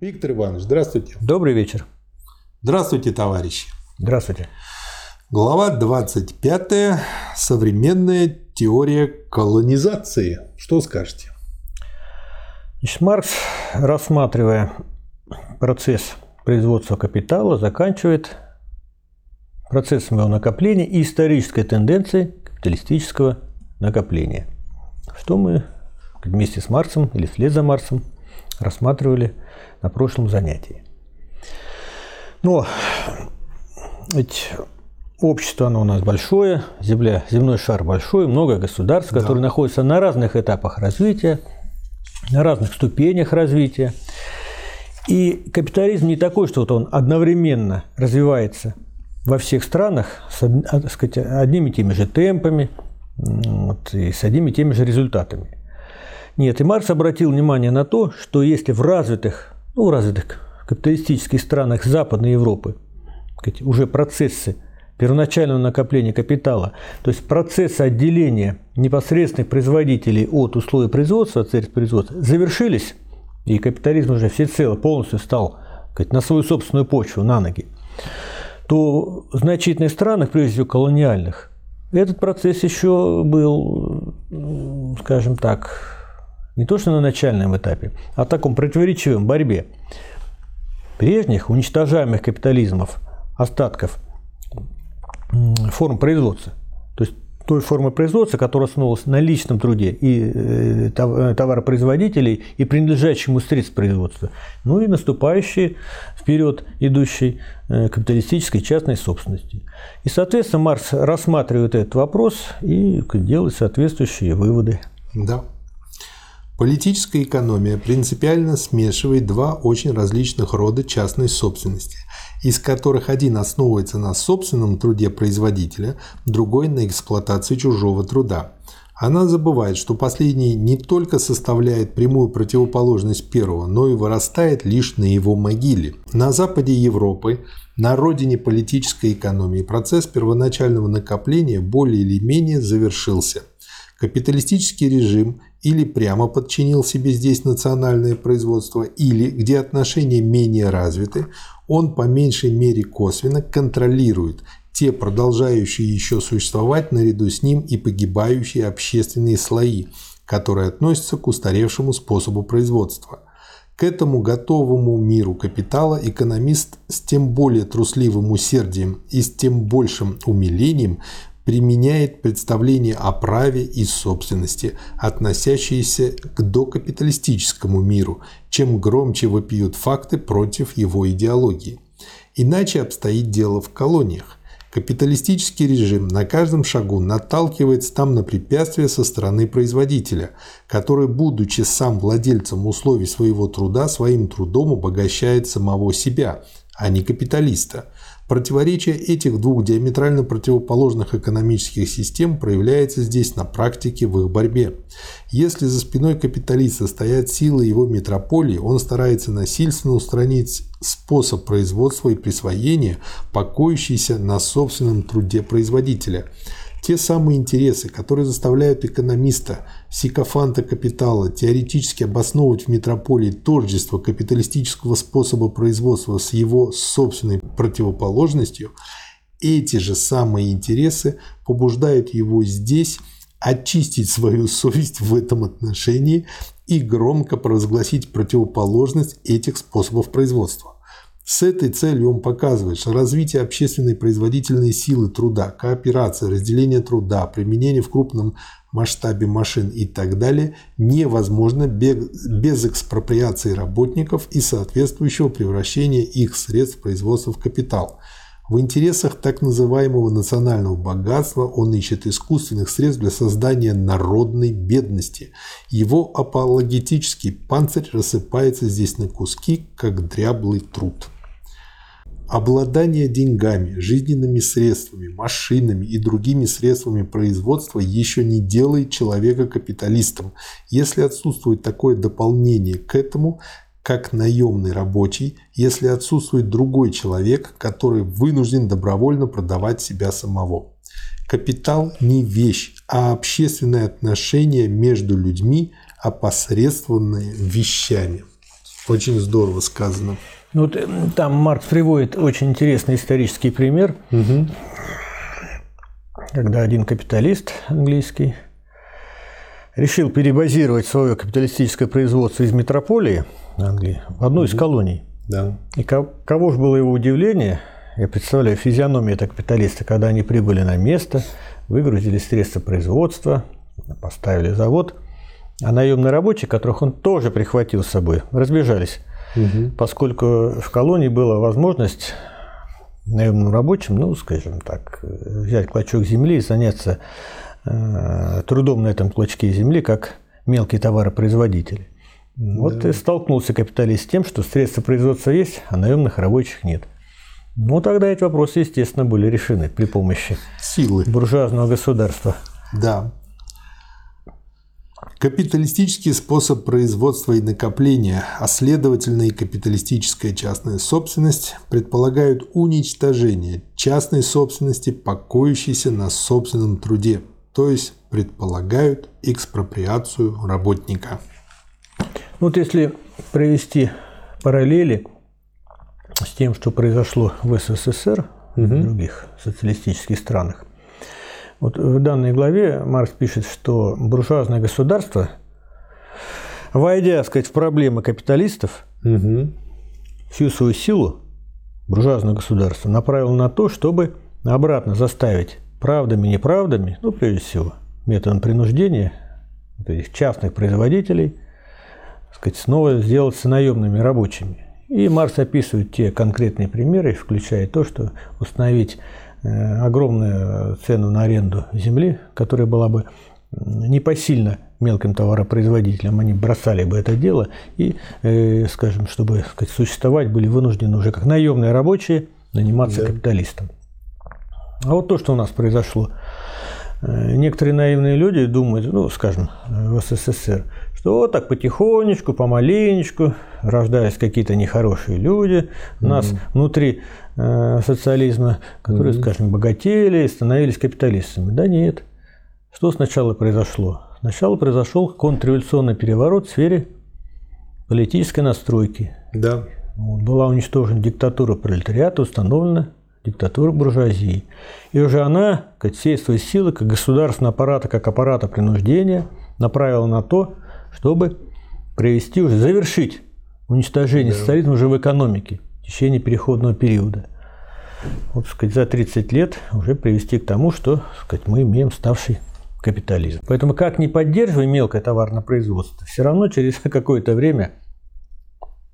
Виктор Иванович, здравствуйте. Добрый вечер. Здравствуйте, товарищи. Здравствуйте. Глава 25. Современная теория колонизации. Что скажете? Значит, Маркс, рассматривая процесс производства капитала, заканчивает процессом его накопления и исторической тенденцией капиталистического накопления. Что мы вместе с Марксом или вслед за Марксом рассматривали на прошлом занятии. Но ведь общество оно у нас большое, земля, земной шар большой, много государств, да. которые находятся на разных этапах развития, на разных ступенях развития. И капитализм не такой, что вот он одновременно развивается во всех странах с а, сказать, одними и теми же темпами вот, и с одними и теми же результатами. Нет, и Маркс обратил внимание на то, что если в развитых, ну, в развитых капиталистических странах Западной Европы уже процессы первоначального накопления капитала, то есть процессы отделения непосредственных производителей от условий производства, от средств производства, завершились, и капитализм уже всецело полностью стал сказать, на свою собственную почву, на ноги, то в значительных странах, прежде всего колониальных, этот процесс еще был, скажем так, не то что на начальном этапе, а таком противоречивом борьбе прежних уничтожаемых капитализмов, остатков форм производства. То есть той формы производства, которая основывалась на личном труде и э, э, товаропроизводителей, и принадлежащему средств производства, ну и наступающей вперед идущей э, капиталистической частной собственности. И, соответственно, Маркс рассматривает этот вопрос и делает соответствующие выводы. Да. Политическая экономия принципиально смешивает два очень различных рода частной собственности, из которых один основывается на собственном труде производителя, другой на эксплуатации чужого труда. Она забывает, что последний не только составляет прямую противоположность первого, но и вырастает лишь на его могиле. На западе Европы, на родине политической экономии, процесс первоначального накопления более или менее завершился. Капиталистический режим или прямо подчинил себе здесь национальное производство, или, где отношения менее развиты, он по меньшей мере косвенно контролирует те продолжающие еще существовать наряду с ним и погибающие общественные слои, которые относятся к устаревшему способу производства. К этому готовому миру капитала экономист с тем более трусливым усердием и с тем большим умилением применяет представления о праве и собственности, относящиеся к докапиталистическому миру, чем громче вопиют факты против его идеологии. Иначе обстоит дело в колониях. Капиталистический режим на каждом шагу наталкивается там на препятствия со стороны производителя, который, будучи сам владельцем условий своего труда, своим трудом обогащает самого себя, а не капиталиста – Противоречие этих двух диаметрально противоположных экономических систем проявляется здесь на практике в их борьбе. Если за спиной капиталиста стоят силы его метрополии, он старается насильственно устранить способ производства и присвоения, покоящийся на собственном труде производителя – те самые интересы, которые заставляют экономиста, сикофанта капитала теоретически обосновывать в метрополии тождество капиталистического способа производства с его собственной противоположностью, эти же самые интересы побуждают его здесь очистить свою совесть в этом отношении и громко провозгласить противоположность этих способов производства. С этой целью он показывает, что развитие общественной производительной силы труда, кооперация, разделение труда, применение в крупном масштабе машин и так далее невозможно без экспроприации работников и соответствующего превращения их средств производства в капитал. В интересах так называемого национального богатства он ищет искусственных средств для создания народной бедности. Его апологетический панцирь рассыпается здесь на куски, как дряблый труд. Обладание деньгами, жизненными средствами, машинами и другими средствами производства еще не делает человека капиталистом, если отсутствует такое дополнение к этому, как наемный рабочий, если отсутствует другой человек, который вынужден добровольно продавать себя самого. Капитал не вещь, а общественное отношение между людьми, опосредствованное вещами. Очень здорово сказано. Ну, вот, там Маркс приводит очень интересный исторический пример, угу. когда один капиталист английский решил перебазировать свое капиталистическое производство из метрополии Англии в одну из колоний. Да. И кого же было его удивление, я представляю физиономию этого капиталиста, когда они прибыли на место, выгрузили средства производства, поставили завод, а наемные рабочие, которых он тоже прихватил с собой, разбежались. Угу. Поскольку в колонии была возможность наемным рабочим, ну, скажем так, взять клочок земли и заняться э, трудом на этом клочке земли, как мелкий товаропроизводитель. Вот да. и столкнулся капиталист с тем, что средства производства есть, а наемных рабочих нет. Ну, тогда эти вопросы, естественно, были решены при помощи силы буржуазного государства. Да. Капиталистический способ производства и накопления, а следовательно и капиталистическая частная собственность предполагают уничтожение частной собственности, покоящейся на собственном труде, то есть предполагают экспроприацию работника. Вот если провести параллели с тем, что произошло в СССР угу. в других социалистических странах, вот в данной главе Маркс пишет, что буржуазное государство, войдя, так сказать, в проблемы капиталистов, угу. всю свою силу буржуазное государство направило на то, чтобы обратно заставить правдами и неправдами, ну, прежде всего, методом принуждения вот этих частных производителей – сказать, снова сделаться наемными рабочими. И Марс описывает те конкретные примеры, включая то, что установить э, огромную цену на аренду земли, которая была бы непосильна мелким товаропроизводителям, они бросали бы это дело и, э, скажем, чтобы сказать, существовать, были вынуждены уже как наемные рабочие наниматься да. капиталистам. А вот то, что у нас произошло. Э, некоторые наивные люди думают, ну, скажем, в СССР, что вот так потихонечку, помаленечку рождались какие-то нехорошие люди у нас mm-hmm. внутри э, социализма, которые, mm-hmm. скажем, богатели и становились капиталистами. Да нет. Что сначала произошло? Сначала произошел контрреволюционный переворот в сфере политической настройки. Да. Была уничтожена диктатура пролетариата, установлена диктатура буржуазии. И уже она, как всей своей силы, как государственного аппарата, как аппарата принуждения, направила на то, чтобы привести уже, завершить уничтожение да. социализма уже в экономике в течение переходного периода. Вот, сказать, за 30 лет уже привести к тому, что сказать, мы имеем ставший капитализм. Поэтому как не поддерживаем мелкое товарное производство, все равно через какое-то время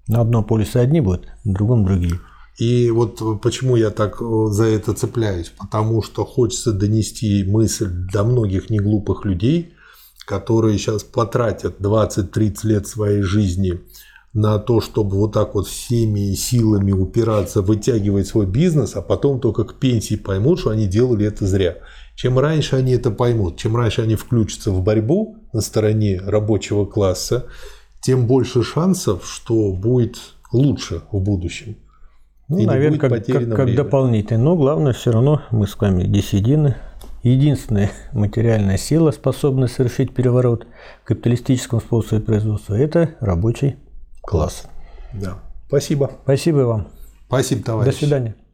на одном полюсе одни будут, на другом другие. И вот почему я так за это цепляюсь, потому что хочется донести мысль до многих неглупых людей, которые сейчас потратят 20-30 лет своей жизни на то, чтобы вот так вот всеми силами упираться, вытягивать свой бизнес, а потом только к пенсии поймут, что они делали это зря. Чем раньше они это поймут, чем раньше они включатся в борьбу на стороне рабочего класса, тем больше шансов, что будет лучше в будущем. Ну, И наверное, как, как, как дополнительный. Но главное, все равно мы с вами десидины, единственная материальная сила, способная совершить переворот в капиталистическом способе производства, это рабочий класс. Да. Спасибо. Спасибо вам. Спасибо, товарищ. До свидания.